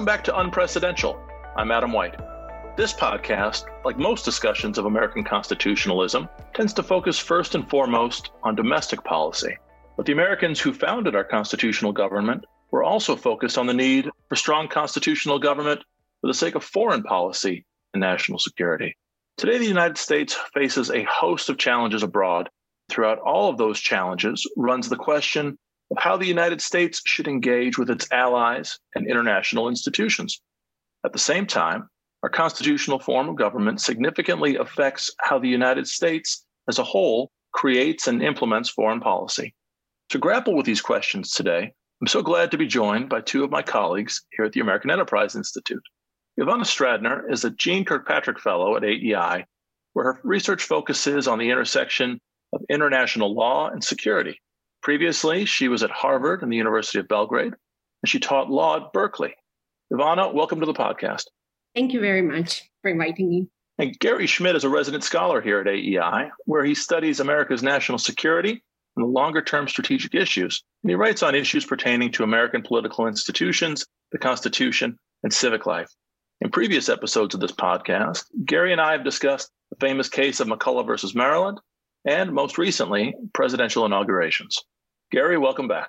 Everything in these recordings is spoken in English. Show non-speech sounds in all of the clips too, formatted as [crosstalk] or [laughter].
Welcome back to Unprecedented. I'm Adam White. This podcast, like most discussions of American constitutionalism, tends to focus first and foremost on domestic policy. But the Americans who founded our constitutional government were also focused on the need for strong constitutional government for the sake of foreign policy and national security. Today, the United States faces a host of challenges abroad. Throughout all of those challenges runs the question of how the United States should engage with its allies and international institutions. At the same time, our constitutional form of government significantly affects how the United States as a whole creates and implements foreign policy. To grapple with these questions today, I'm so glad to be joined by two of my colleagues here at the American Enterprise Institute. Ivana Stradner is a Jeane Kirkpatrick Fellow at AEI, where her research focuses on the intersection of international law and security. Previously, she was at Harvard and the University of Belgrade, and she taught law at Berkeley. Ivana, welcome to the podcast. Thank you very much for inviting me. And Gary Schmitt is a resident scholar here at AEI, where he studies America's national security and the longer term strategic issues. And he writes on issues pertaining to American political institutions, the Constitution, and civic life. In previous episodes of this podcast, Gary and I have discussed the famous case of McCulloch versus Maryland, and most recently, presidential inaugurations. Gary, welcome back.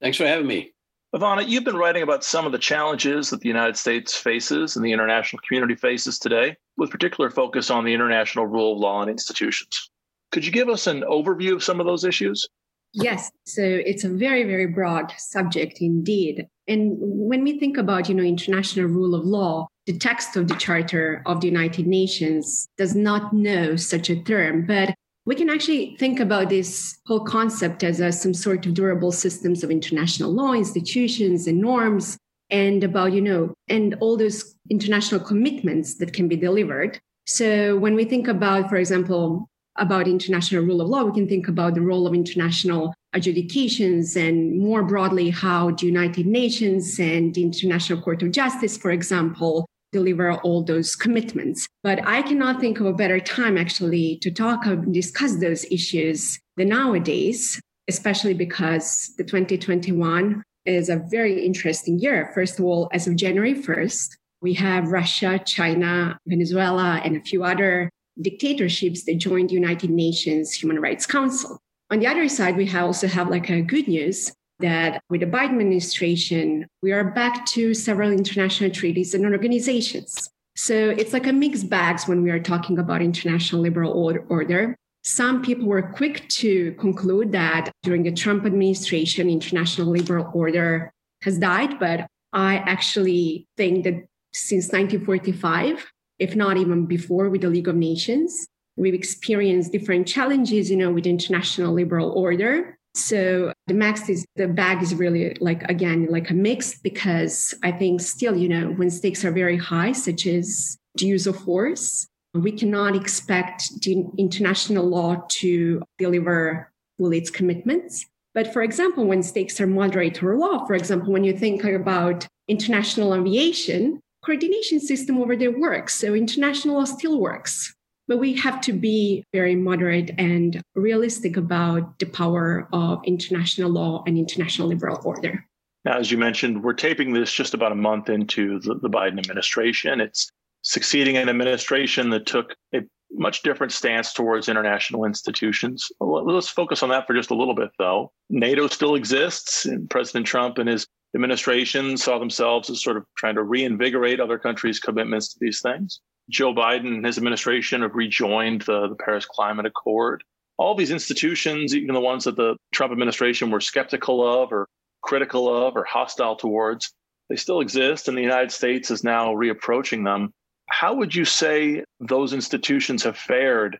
Thanks for having me. Ivana, you've been writing about some of the challenges that the United States faces and the international community faces today, with particular focus on the international rule of law and institutions. Could you give us an overview of some of those issues? Yes. So it's a very, very broad subject indeed. And when we think about, you know, international rule of law, the text of the Charter of the United Nations does not know such a term, but we can actually think about this whole concept as a, some sort of durable systems of international law, institutions, and norms, and about, you know, and all those international commitments that can be delivered. So when we think about, for example, about international rule of law, we can think about the role of international adjudications and more broadly how the United Nations and the International Court of Justice, for example, deliver all those commitments. But I cannot think of a better time actually to talk and discuss those issues than nowadays, especially because the 2021 is a very interesting year. First of all, as of January 1st, we have Russia, China, Venezuela, and a few other dictatorships that joined United Nations Human Rights Council. On the other side, we also have like a good news that with the Biden administration, we are back to several international treaties and organizations. So it's like a mixed bag when we are talking about international liberal order. Some people were quick to conclude that during the Trump administration, international liberal order has died. But I actually think that since 1945, if not even before with the League of Nations, we've experienced different challenges, you know, with international liberal order. So the max is the bag is really like again like a mix because I think still you know when stakes are very high, such as the use of force, we cannot expect the international law to deliver all its commitments. But for example, when stakes are moderate or low, for example, when you think about international aviation, coordination system over there works. So international law still works. But we have to be very moderate and realistic about the power of international law and international liberal order. As you mentioned, we're taping this just about a month into the, the Biden administration. It's succeeding an administration that took a much different stance towards international institutions. Let's focus on that for just a little bit, though. NATO still exists, and President Trump and his administration saw themselves as sort of trying to reinvigorate other countries' commitments to these things. Joe Biden and his administration have rejoined the, the Paris Climate Accord. All these institutions, even the ones that the Trump administration were skeptical of or critical of or hostile towards, they still exist, and the United States is now reapproaching them. How would you say those institutions have fared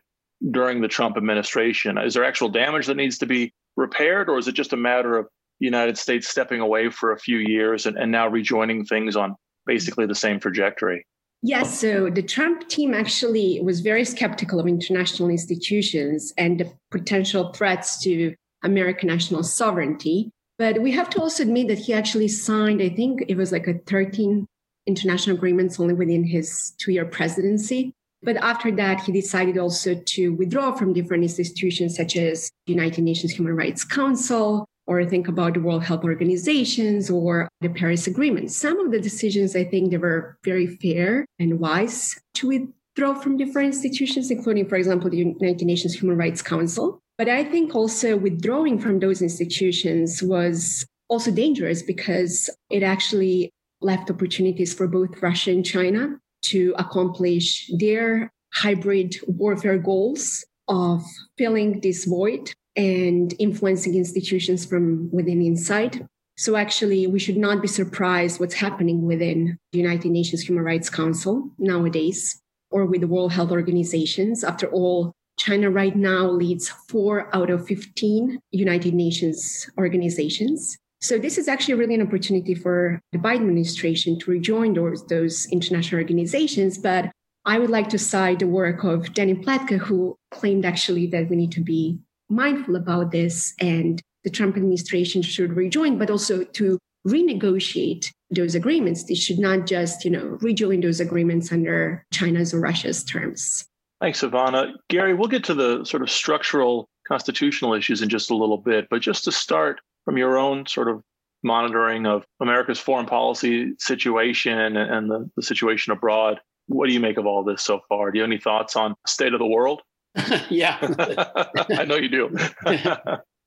during the Trump administration? Is there actual damage that needs to be repaired, or is it just a matter of the United States stepping away for a few years and, and now rejoining things on basically the same trajectory? Yes, so the Trump team actually was very skeptical of international institutions and the potential threats to American national sovereignty. But we have to also admit that he actually signed, I think it was like a 13 international agreements only within his two year presidency. But after that, he decided also to withdraw from different institutions such as United Nations Human Rights Council or think about the World Health Organizations or the Paris Agreement. Some of the decisions, I think, they were very fair and wise to withdraw from different institutions, including, for example, the United Nations Human Rights Council. But I think also withdrawing from those institutions was also dangerous because it actually left opportunities for both Russia and China to accomplish their hybrid warfare goals of filling this void and influencing institutions from within inside. So actually, we should not be surprised what's happening within the United Nations Human Rights Council nowadays or with the World Health Organizations. After all, China right now leads four out of 15 United Nations organizations. So this is actually really an opportunity for the Biden administration to rejoin those, those international organizations. But I would like to cite the work of Dany Pletka, who claimed actually that we need to be mindful about this and the Trump administration should rejoin, but also to renegotiate those agreements. They should not just, you know, rejoin those agreements under China's or Russia's terms. Thanks, Ivana. Gary, we'll get to the sort of structural constitutional issues in just a little bit, but just to start from your own sort of monitoring of America's foreign policy situation and the, the situation abroad, what do you make of all this so far? Do you have any thoughts on state of the world? [laughs] yeah. [laughs] I know you do. [laughs]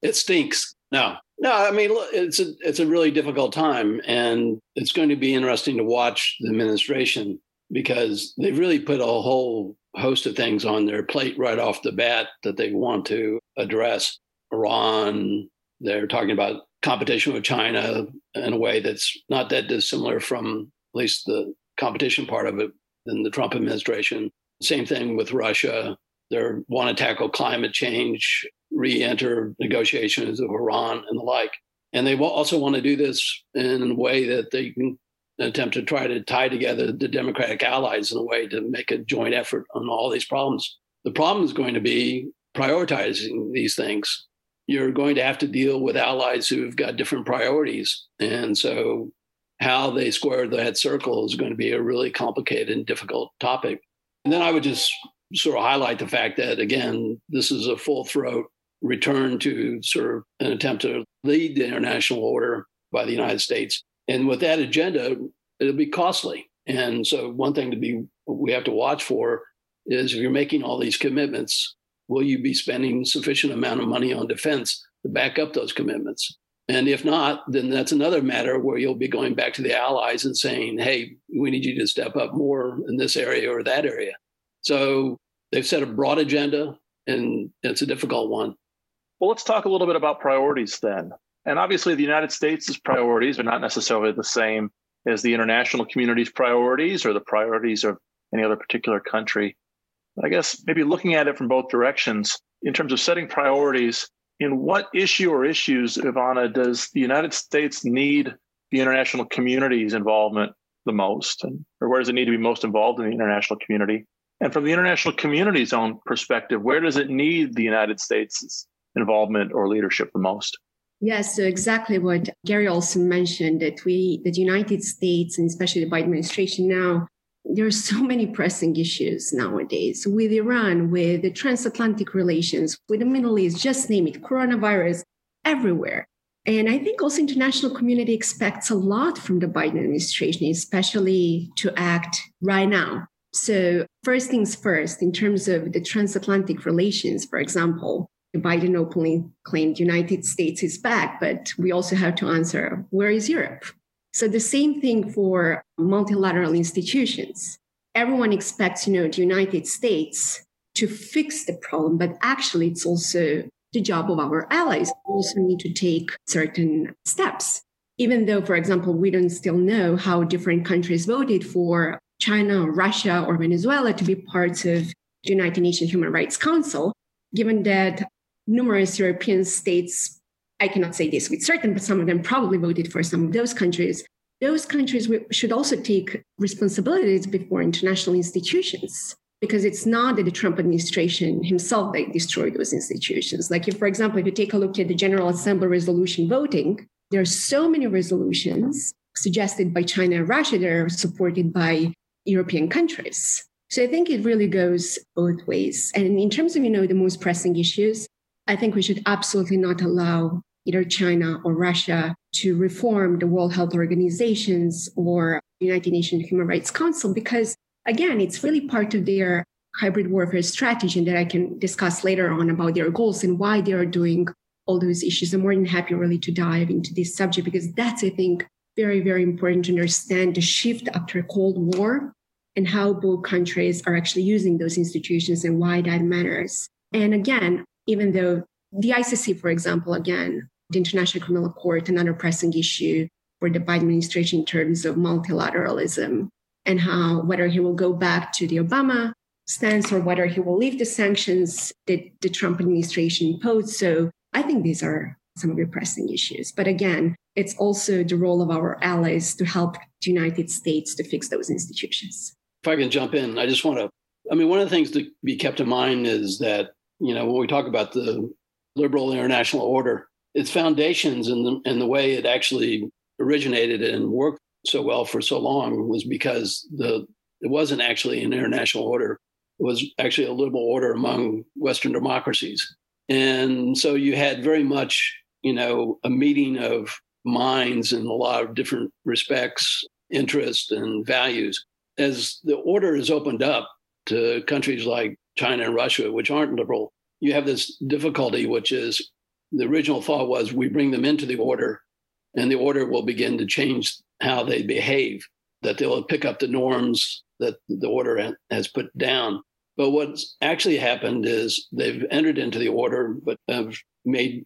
it stinks. No, no. I mean, it's a it's a really difficult time, and it's going to be interesting to watch the administration because they've really put a whole host of things on their plate right off the bat that they want to address. Iran. They're talking about competition with China in a way that's not that dissimilar from at least the competition part of it in the Trump administration. Same thing with Russia. They want to tackle climate change, re-enter negotiations of Iran and the like. And they also want to do this in a way that they can attempt to try to tie together the Democratic allies in a way to make a joint effort on all these problems. The problem is going to be prioritizing these things. You're going to have to deal with allies who've got different priorities. And so, how they square that circle is going to be a really complicated and difficult topic. And then I would just sort of highlight the fact that, again, this is a full throat return to sort of an attempt to lead the international order by the United States. And with that agenda, it'll be costly. And so, one thing to be we have to watch for is if you're making all these commitments, will you be spending sufficient amount of money on defense to back up those commitments? And if not, then that's another matter where you'll be going back to the allies and saying, hey, we need you to step up more in this area or that area. So they've set a broad agenda, and it's a difficult one. Well, let's talk a little bit about priorities then. And obviously, the United States' priorities are not necessarily the same as the international community's priorities or the priorities of any other particular country. I guess maybe looking at it from both directions, in terms of setting priorities, in what issue or issues, Ivana, does the United States need the international community's involvement the most? And, or where does it need to be most involved in the international community? And from the international community's own perspective, where does it need the United States' involvement or leadership the most? Yes, so exactly what Gary also mentioned that we, the United States, and especially the Biden administration now, there are so many pressing issues nowadays with Iran, with the transatlantic relations, with the Middle East, just name it, coronavirus, everywhere. And I think also international community expects a lot from the Biden administration, especially to act right now. So first things first, in terms of the transatlantic relations, for example, Biden openly claimed United States is back, but we also have to answer, where is Europe? So the same thing for multilateral institutions. Everyone expects, you know, the United States to fix the problem, but actually it's also the job of our allies. We also need to take certain steps. Even though, for example, we don't still know how different countries voted for China or Russia or Venezuela to be parts of the United Nations Human Rights Council, given that numerous European states I cannot say this with certain, but some of them probably voted for some of those countries. Those countries should also take responsibilities before international institutions because it's not that the Trump administration himself that destroyed those institutions. Like, if, for example, if you take a look at the General Assembly resolution voting, there are so many resolutions suggested by China and Russia that are supported by European countries. So I think it really goes both ways. And in terms of, you know, the most pressing issues, I think we should absolutely not allow either China or Russia to reform the World Health Organizations or United Nations Human Rights Council because again, it's really part of their hybrid warfare strategy that I can discuss later on about their goals and why they are doing all those issues. I'm more than happy really to dive into this subject because that's, I think, very, very important to understand the shift after Cold War and how both countries are actually using those institutions and why that matters. And again, even though the ICC, for example, again, the International Criminal Court, another pressing issue for the Biden administration in terms of multilateralism and how whether he will go back to the Obama stance or whether he will leave the sanctions that the Trump administration imposed. So I think these are some of the pressing issues. But again, it's also the role of our allies to help the United States to fix those institutions. If I can jump in, I just want to. I mean, one of the things to be kept in mind is that, you know, when we talk about the liberal international order, its foundations and the, and the way it actually originated and worked so well for so long was because the it wasn't actually an international order. It was actually a liberal order among Western democracies. And so you had very much, you know, a meeting of minds in a lot of different respects, interests, and values. As the order is opened up to countries like China and Russia, which aren't liberal, you have this difficulty, which is the original thought was we bring them into the order and the order will begin to change how they behave, that they'll pick up the norms that the order has put down. But what's actually happened is they've entered into the order, but have made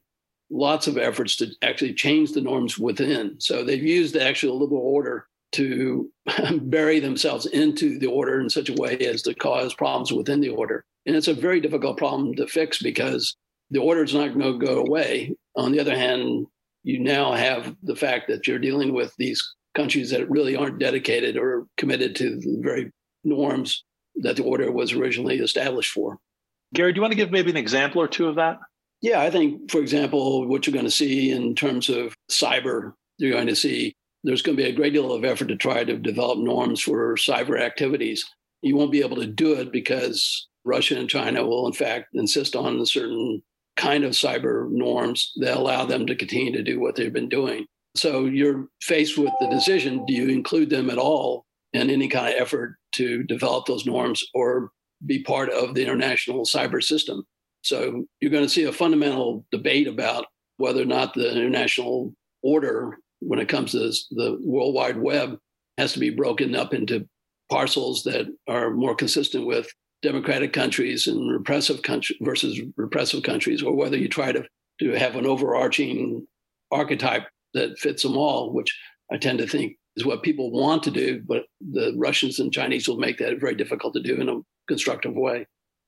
lots of efforts to actually change the norms within. So they've used the actual liberal order to [laughs] bury themselves into the order in such a way as to cause problems within the order. And it's a very difficult problem to fix because the order is not going to go away. On the other hand, you now have the fact that you're dealing with these countries that really aren't dedicated or committed to the very norms that the order was originally established for. Gary, do you want to give maybe an example or two of that? Yeah, I think, for example, what you're going to see in terms of cyber, you're going to see there's going to be a great deal of effort to try to develop norms for cyber activities. You won't be able to do it because Russia and China will, in fact, insist on a certain kind of cyber norms that allow them to continue to do what they've been doing. So you're faced with the decision do you include them at all in any kind of effort to develop those norms or be part of the international cyber system? So you're going to see a fundamental debate about whether or not the international order, when it comes to this, the World Wide Web, has to be broken up into parcels that are more consistent with democratic countries and repressive countries versus repressive countries, or whether you try to, to have an overarching archetype that fits them all, which I tend to think is what people want to do, but the Russians and Chinese will make that very difficult to do in a constructive way.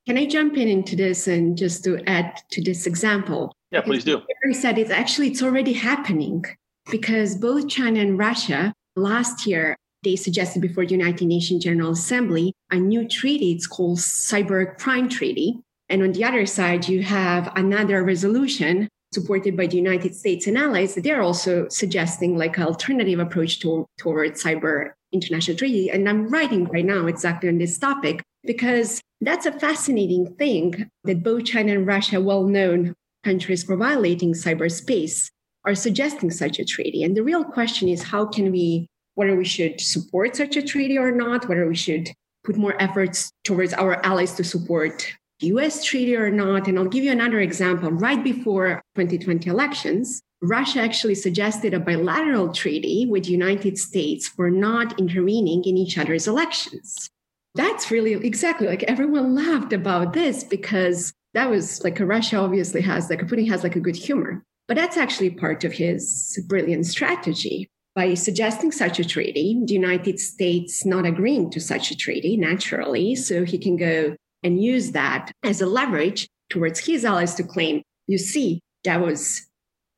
Can I jump in into this and just to add to this example? Yeah, please do. Gary said it's actually it's already happening because both China and Russia last year they suggested before the United Nations General Assembly a new treaty. It's called Cyber Crime Treaty. And on the other side, you have another resolution supported by the United States and allies. that They're also suggesting like an alternative approach to, towards cyber international treaty. And I'm writing right now exactly on this topic because that's a fascinating thing that both China and Russia, well known countries for violating cyberspace, are suggesting such a treaty. And the real question is how can we whether we should support such a treaty or not, whether we should put more efforts towards our allies to support US treaty or not. And I'll give you another example. Right before 2020 elections, Russia actually suggested a bilateral treaty with the United States for not intervening in each other's elections. That's really exactly like everyone laughed about this because that was like Russia obviously has like Putin has like a good humor. But that's actually part of his brilliant strategy by suggesting such a treaty, the United States not agreeing to such a treaty naturally, so he can go and use that as a leverage towards his allies to claim, you see, that was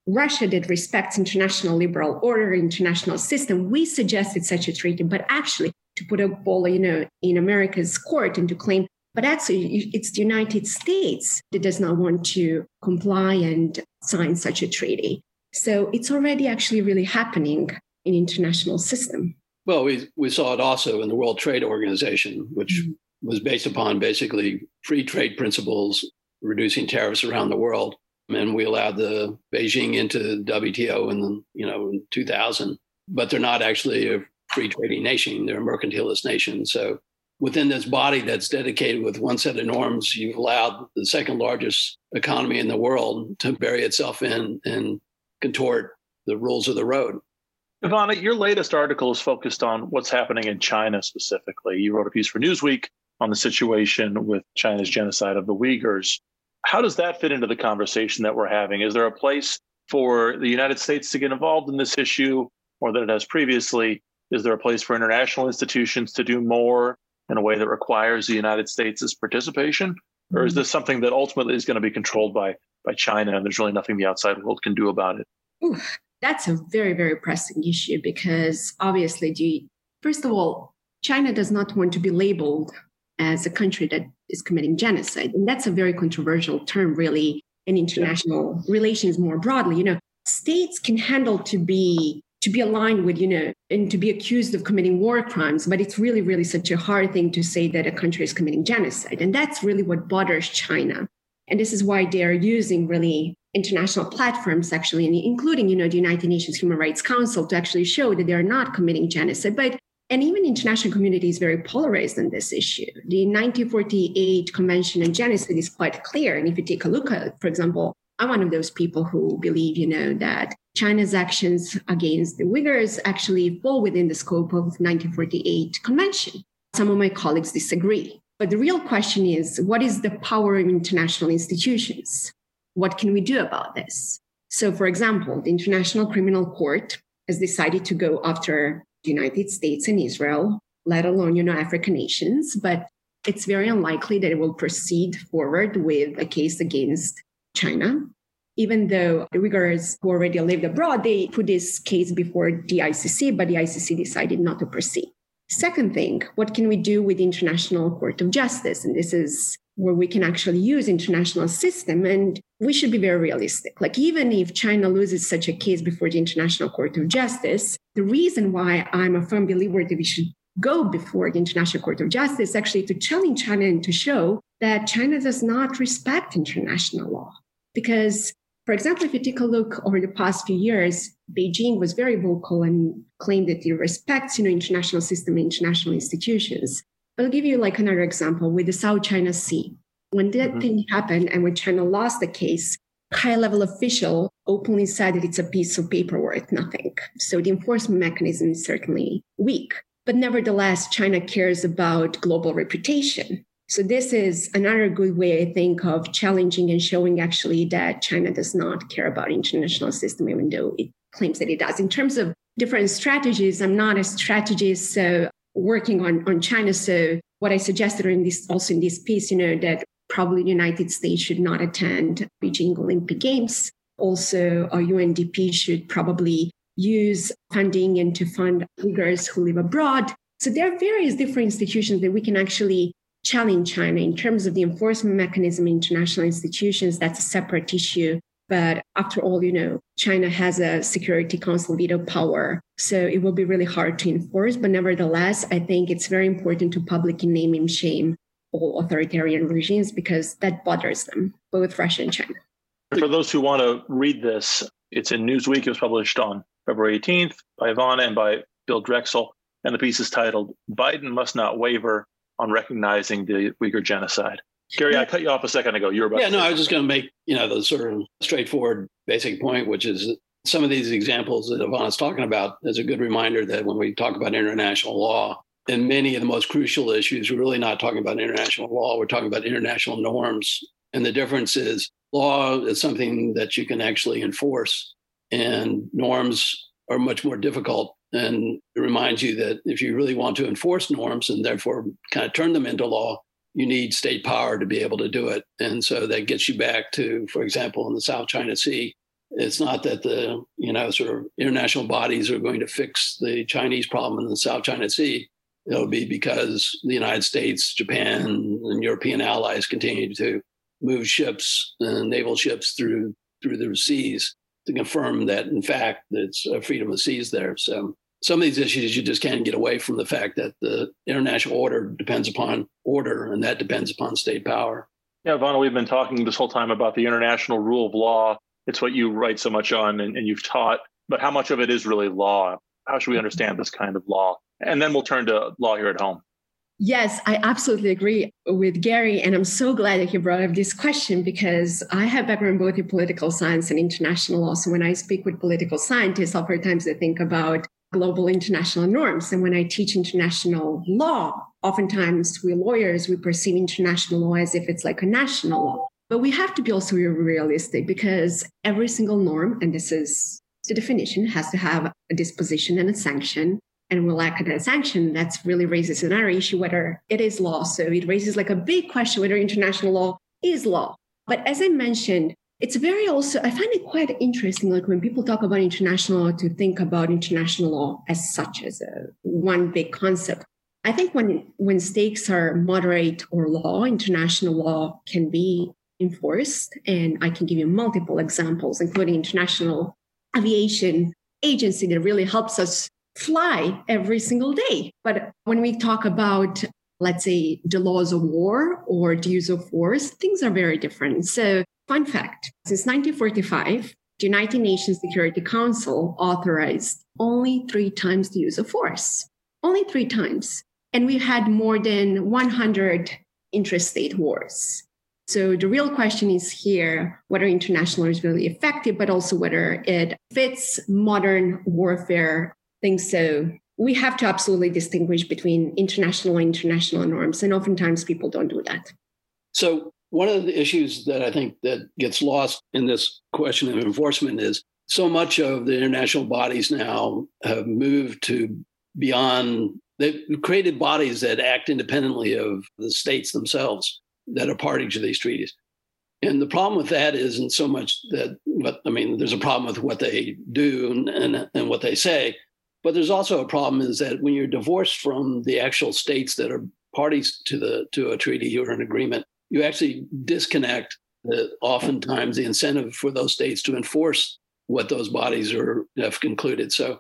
Russia that respects international liberal order, international system. We suggested such a treaty, but actually to put a ball, you know, in America's court and to claim, but actually it's the United States that does not want to comply and sign such a treaty. So it's already actually really happening in international system. Well, we, we saw it also in the World Trade Organization, which mm-hmm. was based upon basically free trade principles, reducing tariffs around the world. and we allowed the Beijing into WTO in the, you know in 2000. But they're not actually a free trading nation; they're a mercantilist nation. So within this body that's dedicated with one set of norms, you've allowed the second largest economy in the world to bury itself in and contort the rules of the road. Ivana, your latest article is focused on what's happening in China specifically. You wrote a piece for Newsweek on the situation with China's genocide of the Uyghurs. How does that fit into the conversation that we're having? Is there a place for the United States to get involved in this issue more than it has previously? Is there a place for international institutions to do more in a way that requires the United States' participation? Or is mm-hmm. this something that ultimately is going to be controlled by, by China and there's really nothing the outside world can do about it? Ooh, that's a very, very pressing issue because obviously, the, first of all, China does not want to be labeled as a country that is committing genocide. And that's a very controversial term, really, in international relations more broadly. You know, states can handle to be to be aligned with, you know, and to be accused of committing war crimes, but it's really, really such a hard thing to say that a country is committing genocide. And that's really what bothers China. And this is why they are using really international platforms, actually, including, you know, the United Nations Human Rights Council to actually show that they are not committing genocide. But and even international community is very polarized on this issue. The 1948 Convention on Genocide is quite clear. And if you take a look at, for example, I'm one of those people who believe, you know, that China's actions against the Uyghurs actually fall within the scope of 1948 Convention. Some of my colleagues disagree. But the real question is, what is the power of international institutions? What can we do about this? So, for example, the International Criminal Court has decided to go after the United States and Israel, let alone, you know, African nations. But it's very unlikely that it will proceed forward with a case against China. Even though the Uyghurs who already lived abroad, they put this case before the ICC, but the ICC decided not to proceed. Second thing, what can we do with the International Court of Justice? And this is where we can actually use international system and we should be very realistic like even if china loses such a case before the international court of justice the reason why i'm a firm believer that we should go before the international court of justice actually to challenge china and to show that china does not respect international law because for example if you take a look over the past few years beijing was very vocal and claimed that it respects you know international system and international institutions I'll give you like another example with the South China Sea. When that mm-hmm. thing happened and when China lost the case, high level official openly said that it's a piece of paper worth nothing. So the enforcement mechanism is certainly weak. But nevertheless, China cares about global reputation. So this is another good way, I think, of challenging and showing actually that China does not care about international system, even though it claims that it does. In terms of different strategies, I'm not a strategist, so working on, on China. So what I suggested in this also in this piece, you know, that probably the United States should not attend Beijing Olympic Games. Also, our UNDP should probably use funding and to fund Uyghurs who live abroad. So there are various different institutions that we can actually challenge China in terms of the enforcement mechanism, in international institutions. That's a separate issue. But after all, you know, China has a Security Council veto power. So it will be really hard to enforce. But nevertheless, I think it's very important to publicly name and shame all authoritarian regimes because that bothers them, both Russia and China. For those who want to read this, it's in Newsweek. It was published on February 18th by Ivana and by Bill Drexel. And the piece is titled Biden Must Not Waver on Recognizing the Uyghur Genocide. Gary, I cut you off a second ago. You were about yeah, no, I was just going to make you know the sort of straightforward basic point, which is some of these examples that Ivana's talking about is a good reminder that when we talk about international law, and many of the most crucial issues, we're really not talking about international law. We're talking about international norms, and the difference is law is something that you can actually enforce, and norms are much more difficult. And reminds you that if you really want to enforce norms and therefore kind of turn them into law, you need state power to be able to do it. And so that gets you back to, for example, in the South China Sea, it's not that the, you know, sort of international bodies are going to fix the Chinese problem in the South China Sea. It'll be because the United States, Japan, and European allies continue to move ships and naval ships through through the seas to confirm that, in fact, it's a uh, freedom of seas there. So some of these issues you just can't get away from the fact that the international order depends upon order and that depends upon state power Yeah, Ivana, we've been talking this whole time about the international rule of law. It's what you write so much on and, and you've taught, but how much of it is really law? How should we understand this kind of law? And then we'll turn to law here at home. Yes, I absolutely agree with Gary. And I'm so glad that he brought up this question because I have background both in political science and international law. So when I speak with political scientists, oftentimes they think about global international norms. And when I teach international law, oftentimes we lawyers, we perceive international law as if it's like a national law. But we have to be also realistic because every single norm, and this is the definition, has to have a disposition and a sanction. And we lack a sanction, that's really raises another issue whether it is law. So it raises like a big question whether international law is law. But as I mentioned, it's very also, I find it quite interesting, like when people talk about international law, to think about international law as such as a one big concept. I think when when stakes are moderate or law, international law can be enforced. And I can give you multiple examples, including international aviation agency that really helps us fly every single day. But when we talk about let's say the laws of war or the use of force, things are very different. So Fun fact since 1945, the United Nations Security Council authorized only three times the use of force. Only three times. And we've had more than 100 interstate wars. So the real question is here whether international is really effective, but also whether it fits modern warfare things. So we have to absolutely distinguish between international and international norms. And oftentimes people don't do that. So one of the issues that I think that gets lost in this question of enforcement is so much of the international bodies now have moved to beyond they've created bodies that act independently of the states themselves that are party to these treaties. And the problem with that isn't so much that what I mean, there's a problem with what they do and, and, and what they say, but there's also a problem is that when you're divorced from the actual states that are parties to the to a treaty or an agreement, you actually disconnect the, oftentimes the incentive for those states to enforce what those bodies are have concluded. So,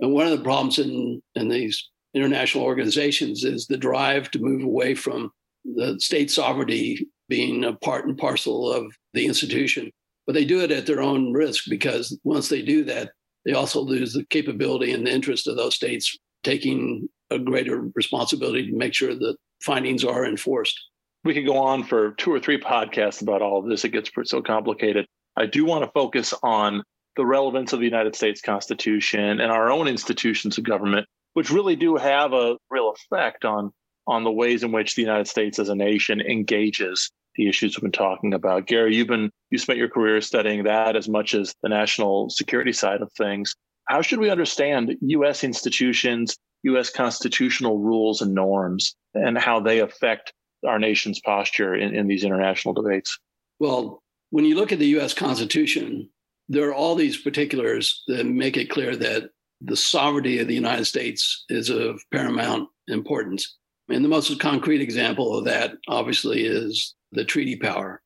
and one of the problems in in these international organizations is the drive to move away from the state sovereignty being a part and parcel of the institution. But they do it at their own risk because once they do that, they also lose the capability and the interest of those states taking a greater responsibility to make sure that findings are enforced we could go on for two or three podcasts about all of this. It gets so complicated. I do want to focus on the relevance of the United States Constitution and our own institutions of government, which really do have a real effect on on the ways in which the United States as a nation engages the issues we've been talking about. Gary, you've been you spent your career studying that as much as the national security side of things. How should we understand U.S. institutions, U.S. constitutional rules and norms, and how they affect our nation's posture in, in these international debates? Well, when you look at the US Constitution, there are all these particulars that make it clear that the sovereignty of the United States is of paramount importance. And the most concrete example of that, obviously, is the treaty power.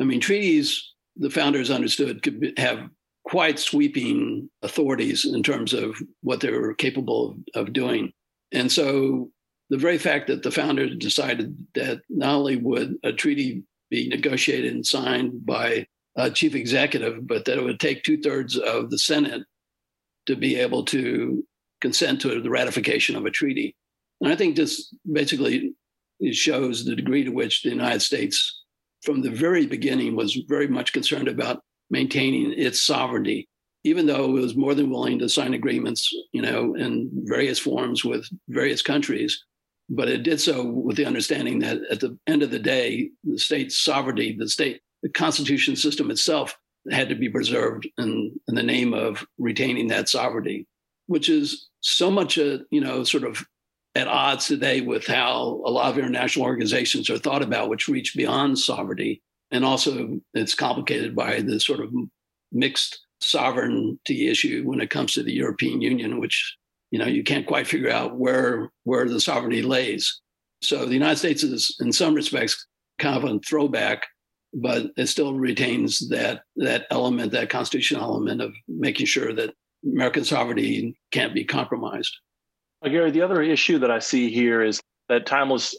I mean, treaties, the founders understood, could have quite sweeping authorities in terms of what they were capable of, doing. And so the very fact that the founders decided that not only would a treaty be negotiated and signed by a chief executive, but that it would take two thirds of the Senate to be able to consent to the ratification of a treaty. And I think this basically shows the degree to which the United States, from the very beginning, was very much concerned about maintaining its sovereignty, even though it was more than willing to sign agreements, you know, in various forms with various countries. But it did so with the understanding that at the end of the day, the state's sovereignty, the state, the constitution system itself had to be preserved in, in the name of retaining that sovereignty, which is so much a, you know, sort of at odds today with how a lot of international organizations are thought about, which reach beyond sovereignty. And also it's complicated by the sort of mixed sovereignty issue when it comes to the European Union, which you know you can't quite figure out where where the sovereignty lays so the united states is in some respects kind of a throwback but it still retains that that element that constitutional element of making sure that american sovereignty can't be compromised gary the other issue that i see here is that timeless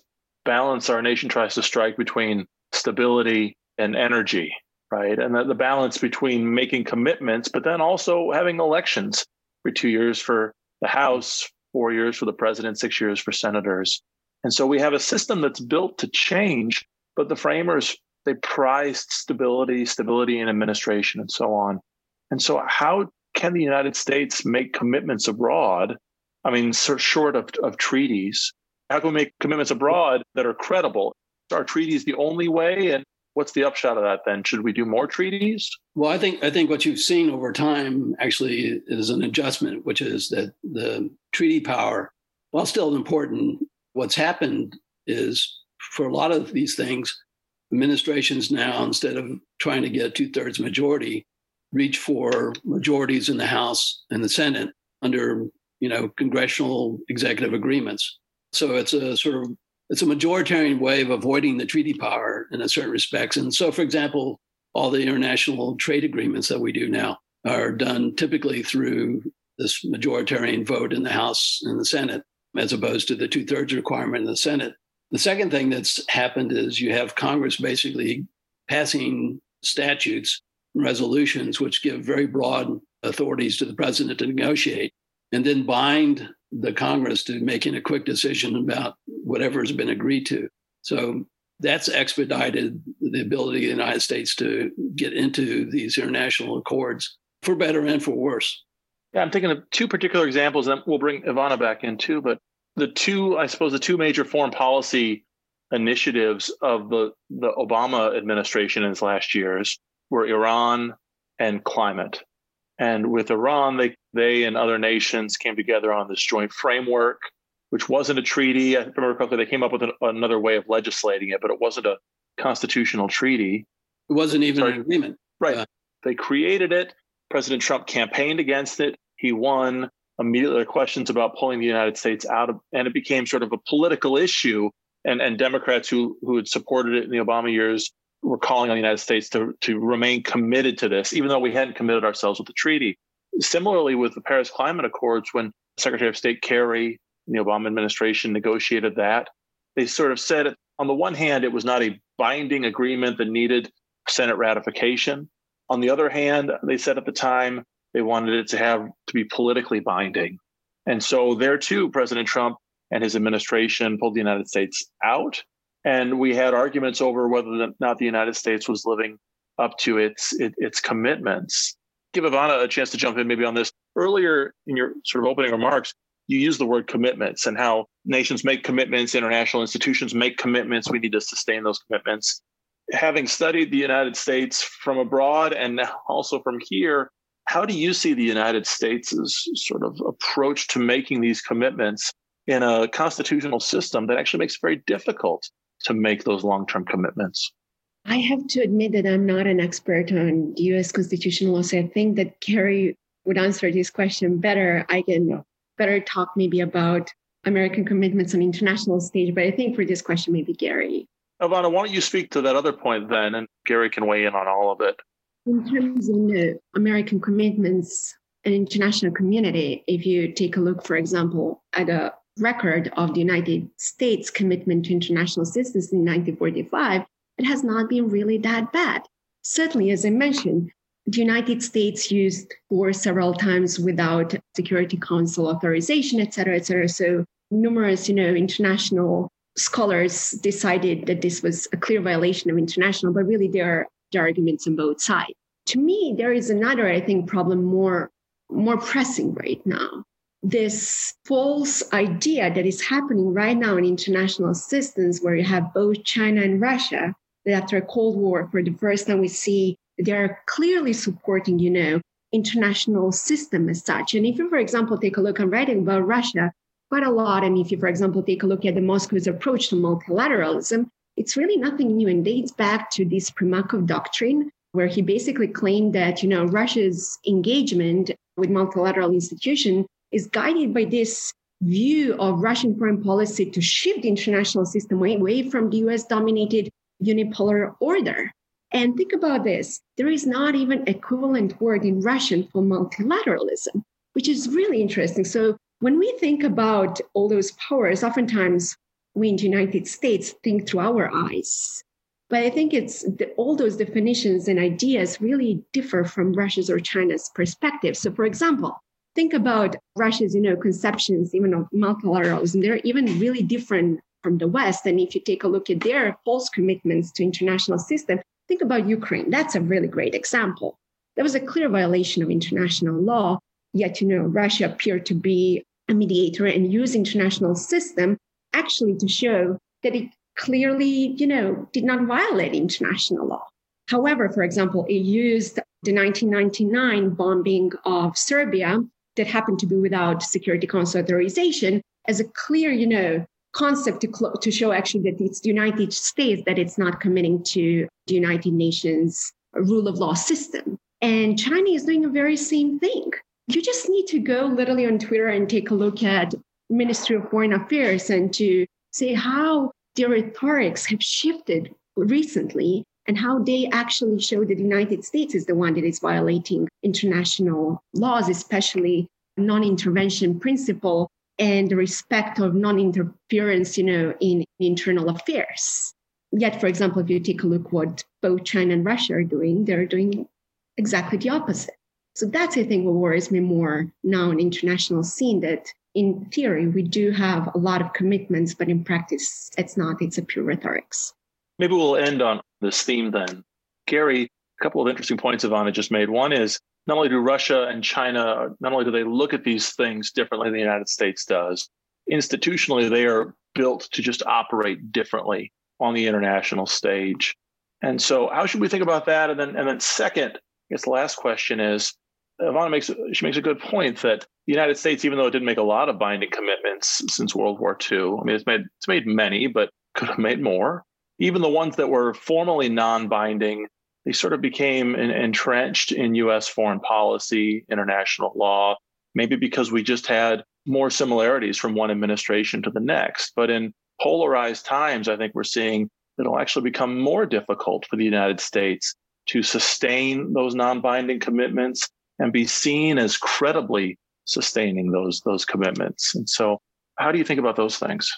balance our nation tries to strike between stability and energy, right? And the, the balance between making commitments, but then also having elections for two years for the House, four years for the president, six years for senators. And so we have a system that's built to change, but the framers, they prized stability, stability in administration, and so on. And so, how can the United States make commitments abroad? I mean, short of, of treaties, how can we make commitments abroad that are credible? Are treaties the only way? And what's the upshot of that then? Should we do more treaties? Well, I think I think what you've seen over time actually is an adjustment, which is that the treaty power, while still important, what's happened is for a lot of these things, administrations now, instead of trying to get two thirds majority, reach for majorities in the House and the Senate under you know congressional executive agreements. So it's a sort of it's a majoritarian way of avoiding the treaty power in a certain respects. And so, for example, all the international trade agreements that we do now are done typically through this majoritarian vote in the House and the Senate, as opposed to the two thirds requirement in the Senate. The second thing that's happened is you have Congress basically passing statutes and resolutions which give very broad authorities to the president to negotiate and then bind the Congress to making a quick decision about whatever has been agreed to. So that's expedited the ability of the United States to get into these international accords for better and for worse. Yeah, I'm thinking of two particular examples, and we'll bring Ivana back in too. But the two, I suppose, the two major foreign policy initiatives of the, the Obama administration in its last years were Iran and climate. And with Iran, they, they and other nations came together on this joint framework, which wasn't a treaty. I remember correctly, they came up with an, another way of legislating it, but it wasn't a constitutional treaty. It wasn't even Sorry. an agreement. Right. Uh, they created it. President Trump campaigned against it. He won. Immediately, there questions about pulling the United States out of, and it became sort of a political issue. And, and Democrats who, who had supported it in the Obama years we're calling on the United States to, to remain committed to this, even though we hadn't committed ourselves with the treaty. Similarly, with the Paris Climate Accords, when Secretary of State Kerry the Obama administration negotiated that, they sort of said, on the one hand, it was not a binding agreement that needed Senate ratification. On the other hand, they said at the time they wanted it to have to be politically binding. And so there too, President Trump and his administration pulled the United States out and we had arguments over whether or not the United States was living up to its its commitments. Give Ivana a chance to jump in maybe on this. Earlier in your sort of opening remarks, you used the word commitments and how nations make commitments, international institutions make commitments. We need to sustain those commitments. Having studied the United States from abroad and also from here, how do you see the United States' sort of approach to making these commitments in a constitutional system that actually makes it very difficult to make those long term commitments? I have to admit that I'm not an expert on US constitutional law. So I think that Gary would answer this question better. I can better talk maybe about American commitments on international stage, but I think for this question, maybe Gary. Ivana, why don't you speak to that other point then, and Gary can weigh in on all of it. In terms of the American commitments and international community, if you take a look, for example, at a record of the United States commitment to international assistance in 1945, it has not been really that bad. Certainly, as I mentioned, the United States used force several times without Security Council authorization, et cetera, et cetera. So numerous, you know, international scholars decided that this was a clear violation of international, but really there are, arguments on both sides. To me, there is another, I think, problem more more pressing right now, this false idea that is happening right now in international assistance, where you have both China and Russia, that after a Cold War, for the first time, we see they're clearly supporting, you know, international system as such. And if you, for example, take a look, I'm writing about Russia quite a lot. And if you, for example, take a look at the Moscow's approach to multilateralism, it's really nothing new and dates back to this Primakov doctrine, where he basically claimed that, you know, Russia's engagement with multilateral institution is guided by this view of Russian foreign policy to shift the international system away, away from the US dominated unipolar order. And think about this there is not even equivalent word in Russian for multilateralism, which is really interesting. So when we think about all those powers, oftentimes we in the United States think through our eyes. But I think it's the, all those definitions and ideas really differ from Russia's or China's perspective. So, for example, think about Russia's, you know, conceptions even of multilateralism. They're even really different from the West. And if you take a look at their false commitments to international system, think about Ukraine. That's a really great example. There was a clear violation of international law. Yet, you know, Russia appeared to be a mediator and use international system actually to show that it clearly, you know, did not violate international law. However, for example, it used the 1999 bombing of Serbia that happened to be without Security Council authorization as a clear, you know, concept to, cl- to show actually that it's the United States that it's not committing to the United Nations rule of law system. And China is doing the very same thing. You just need to go literally on Twitter and take a look at Ministry of Foreign Affairs and to say how their rhetorics have shifted recently and how they actually show that the United States is the one that is violating international laws, especially non-intervention principle and the respect of non-interference, you know, in internal affairs. Yet, for example, if you take a look what both China and Russia are doing, they're doing exactly the opposite. So that's, I think, what worries me more now in international scene that in theory, we do have a lot of commitments, but in practice, it's not. It's a pure rhetorics. Maybe we'll end on this theme then. Gary, a couple of interesting points Ivana just made. One is not only do Russia and China, not only do they look at these things differently than the United States does, institutionally, they are built to just operate differently on the international stage. And so, how should we think about that? And then, and then, second, I guess the last question is Ivana makes she makes a good point that the United States, even though it didn't make a lot of binding commitments since World War II, I mean, it's made it's made many, but could have made more. Even the ones that were formally non-binding, they sort of became entrenched in U.S. foreign policy, international law. Maybe because we just had more similarities from one administration to the next. But in polarized times, I think we're seeing it'll actually become more difficult for the United States to sustain those non-binding commitments and be seen as credibly sustaining those those commitments. And so, how do you think about those things?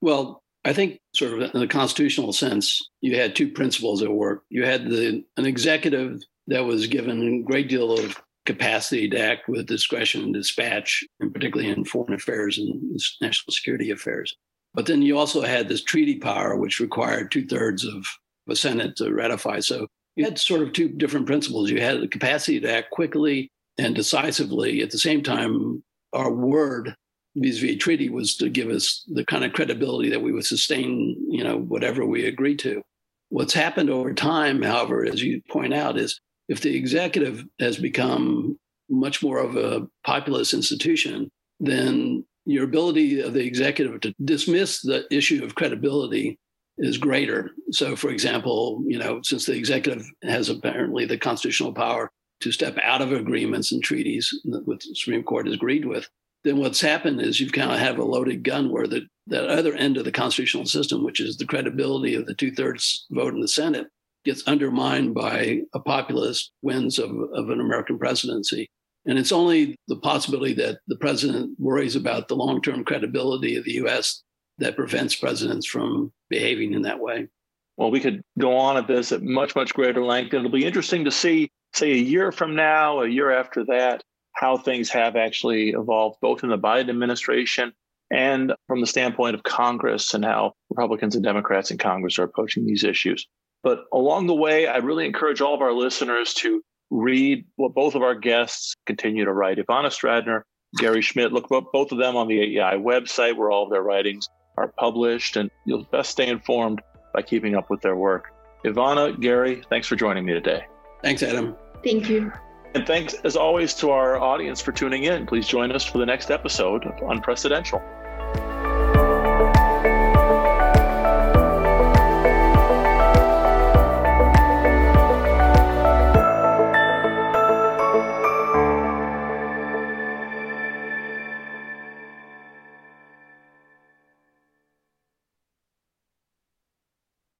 Well, I think, sort of in the constitutional sense, you had two principles at work. You had the an executive that was given a great deal of capacity to act with discretion and dispatch, and particularly in foreign affairs and national security affairs. But then you also had this treaty power, which required two thirds of the Senate to ratify. So you had sort of two different principles. You had the capacity to act quickly and decisively. At the same time, our word vis-a-vis treaty was to give us the kind of credibility that we would sustain, you know, whatever we agreed to. What's happened over time, however, as you point out, is if the executive has become much more of a populist institution, then your ability of the executive to dismiss the issue of credibility is greater. So, for example, you know, since the executive has apparently the constitutional power to step out of agreements and treaties that the Supreme Court has agreed with, then what's happened is you've kind of have a loaded gun where the that other end of the constitutional system, which is the credibility of the two thirds vote in the Senate, gets undermined by a populist wins of, of an American presidency. And it's only the possibility that the president worries about the long term credibility of the US that prevents presidents from behaving in that way. Well, we could go on at this at much, much greater length. and It'll be interesting to see, say, a year from now, a year after that, how things have actually evolved, both in the Biden administration and from the standpoint of Congress and how Republicans and Democrats in Congress are approaching these issues. But along the way, I really encourage all of our listeners to read what both of our guests continue to write. Ivana Stradner, Gary Schmitt, look both of them on the AEI website where all of their writings are published, and you'll best stay informed by keeping up with their work. Ivana, Gary, thanks for joining me today. Thanks, Adam. Thank you. And thanks, as always, to our audience for tuning in. Please join us for the next episode of Unprecedented.